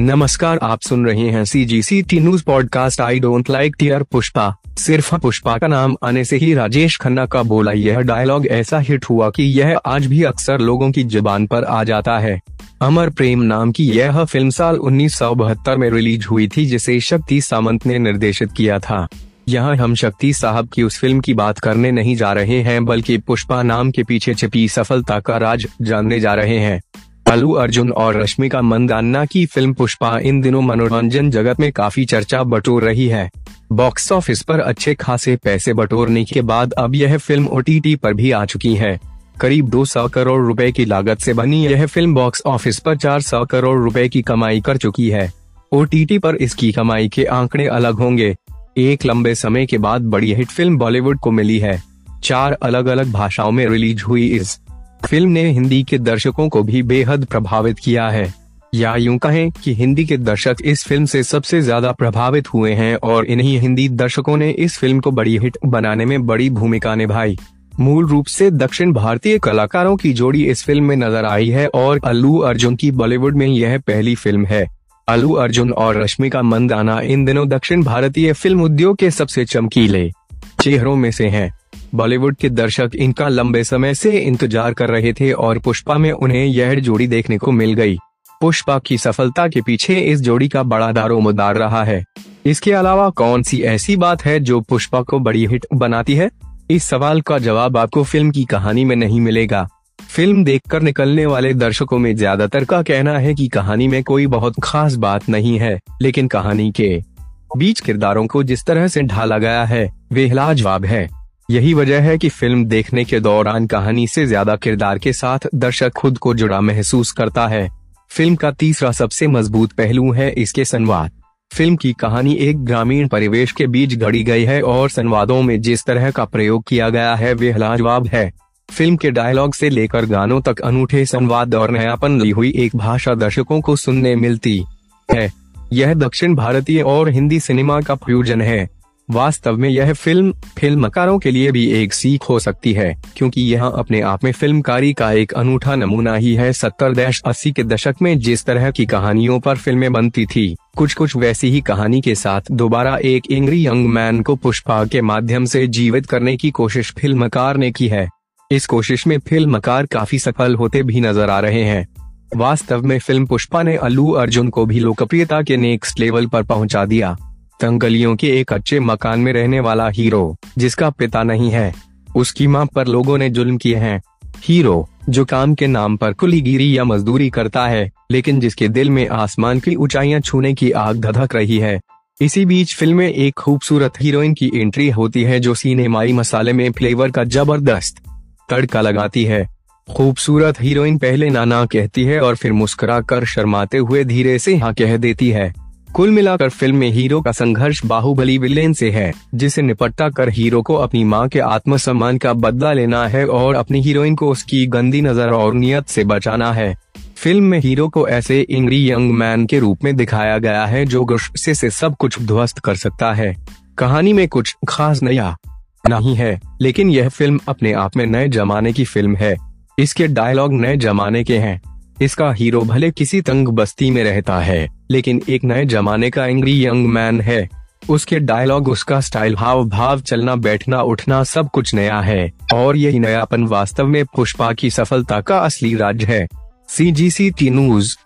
नमस्कार, आप सुन रहे हैं C G C T news podcast I don't like tier Pushpa सिर्फ़ पुष्पा का नाम आने से ही राजेश खन्ना का बोला यह डायलॉग ऐसा हिट हुआ कि यह आज भी अक्सर लोगों की ज़ुबान पर आ जाता है। अमर प्रेम नाम की यह फ़िल्म साल उन्नीस सौ बहत्तर में रिलीज़ हुई थी, जिसे शक्ति सामंत ने निर्देशित किया था। यहाँ हम शक्ति साहब की उस फ़िल्म की बात करने नहीं जा रहे हैं, बल्कि पुष्पा नाम के पीछे छिपी सफलता का राज जानने जा रहे हैं। अल्लू अर्जुन और रश्मिका मंदाना की फ़िल्म पुष्पा इन दिनों मनोरंजन जगत में काफ़ी चर्चा बटोर रही है। बॉक्स ऑफ़िस पर अच्छे खासे पैसे बटोरने के बाद अब यह फ़िल्म ओटीटी पर भी आ चुकी है। करीब 200 करोड़ रुपए की लागत से बनी यह फ़िल्म बॉक्स ऑफ़िस पर 400 करोड़ रुपए की कमाई कर चुकी है। ओ पर इसकी कमाई के आंकड़े अलग होंगे। एक लंबे समय के बाद बड़ी हिट फ़िल्म बॉलीवुड को मिली है। चार अलग अलग भाषाओं में रिलीज़ हुई इस फ़िल्म ने हिंदी के दर्शकों को भी बेहद प्रभावित किया है। या यूँ कहें कि हिंदी के दर्शक इस फ़िल्म से सबसे ज़्यादा प्रभावित हुए हैं और इन्हीं हिंदी दर्शकों ने इस फ़िल्म को बड़ी हिट बनाने में बड़ी भूमिका निभाई। मूल रूप से दक्षिण भारतीय कलाकारों की जोड़ी इस फ़िल्म में नज़र आई है और अल्लू अर्जुन की बॉलीवुड में यह पहली फ़िल्म है। अल्लू अर्जुन और रश्मिका मंदाना इन दिनों दक्षिण भारतीय फ़िल्म उद्योग के सबसे चमकीले चेहरों में से हैं। बॉलीवुड के दर्शक इनका लंबे समय से इंतज़ार कर रहे थे और पुष्पा में उन्हें यह जोड़ी देखने को मिल गई। पुष्पा की सफलता के पीछे इस जोड़ी का बड़ा दारोमदार रहा है। इसके अलावा कौन सी ऐसी बात है जो पुष्पा को बड़ी हिट बनाती है? इस सवाल का जवाब आपको फ़िल्म की कहानी में नहीं मिलेगा। फ़िल्म देखकर निकलने वाले दर्शकों में ज़्यादातर का कहना है कि कहानी में कोई बहुत खास बात नहीं है, लेकिन कहानी के बीच किरदारों को जिस तरह से ढाला गया है, वे लाजवाब है। यही वजह है कि फ़िल्म देखने के दौरान कहानी से ज़्यादा किरदार के साथ दर्शक खुद को जुड़ा महसूस करता है। फ़िल्म का तीसरा सबसे मज़बूत पहलू है इसके संवाद। फ़िल्म की कहानी एक ग्रामीण परिवेश के बीच घड़ी गई है और संवादों में जिस तरह का प्रयोग किया गया है वे लाजवाब है। फ़िल्म के डायलॉग से लेकर गानों तक अनूठे संवाद और नयापन ली हुई एक भाषा दर्शकों को सुनने मिलती है। यह दक्षिण भारतीय और हिंदी सिनेमा का फ्यूजन है। वास्तव में यह फ़िल्म, फिल्मकारों के लिए भी एक सीख हो सकती है, क्योंकि यह अपने आप में फिल्मकारी का एक अनूठा नमूना ही है सत्तर दश अस्सी के दशक में जिस तरह की कहानियों पर फ़िल्में बनती थी कुछ कुछ वैसी ही कहानी के साथ दोबारा एक इंग्री यंग मैन को पुष्पा के माध्यम से जीवित करने की कोशिश फिल्मकार ने की है। इस कोशिश में फिल्मकार काफ़ी सफल होते भी नज़र आ रहे हैं। वास्तव में फ़िल्म पुष्पा ने अल्लू अर्जुन को भी लोकप्रियता के नेक्स्ट लेवल पर पहुँचा दिया। तंगलियों के एक अच्छे मकान में रहने वाला हीरो, जिसका पिता नहीं है, उसकी माँ पर लोगों ने जुल्म किए हैं। हीरो, जो काम के नाम पर कुलीगिरी या मजदूरी करता है, लेकिन जिसके दिल में आसमान की ऊंचाइयाँ छूने की आग धधक रही है। इसी बीच फ़िल्म में एक खूबसूरत हीरोइन की एंट्री होती है जो सिनेमाई मसाले में फ्लेवर का ज़बरदस्त तड़का लगाती है। खूबसूरत हीरोइन पहले नाना कहती है और फिर मुस्कुरा कर शर्माते हुए धीरे से हाँ कह देती है। कुल मिलाकर फ़िल्म में हीरो का संघर्ष बाहुबली विलेन से है, जिसे निपटता कर हीरो को अपनी माँ के आत्मसम्मान का बदला लेना है और अपनी हीरोइन को उसकी गंदी नज़र और नियत से बचाना है। फ़िल्म में हीरो को ऐसे इंग्री यंग मैन के रूप में दिखाया गया है जो गुस्से से सब कुछ ध्वस्त कर सकता है। कहानी में कुछ खास नया नहीं है, लेकिन यह फ़िल्म अपने आप में नए जमाने की फ़िल्म है। इसके डायलॉग नए जमाने के हैं। इसका हीरो भले किसी तंग बस्ती में रहता है। लेकिन एक नए जमाने का एंग्री यंग मैन है। उसके डायलॉग उसका स्टाइल हाव भाव चलना, बैठना, उठना, सब कुछ नया है। और यही नयापन वास्तव में पुष्पा की सफलता का असली राज है। सी जी सी टी न्यूज़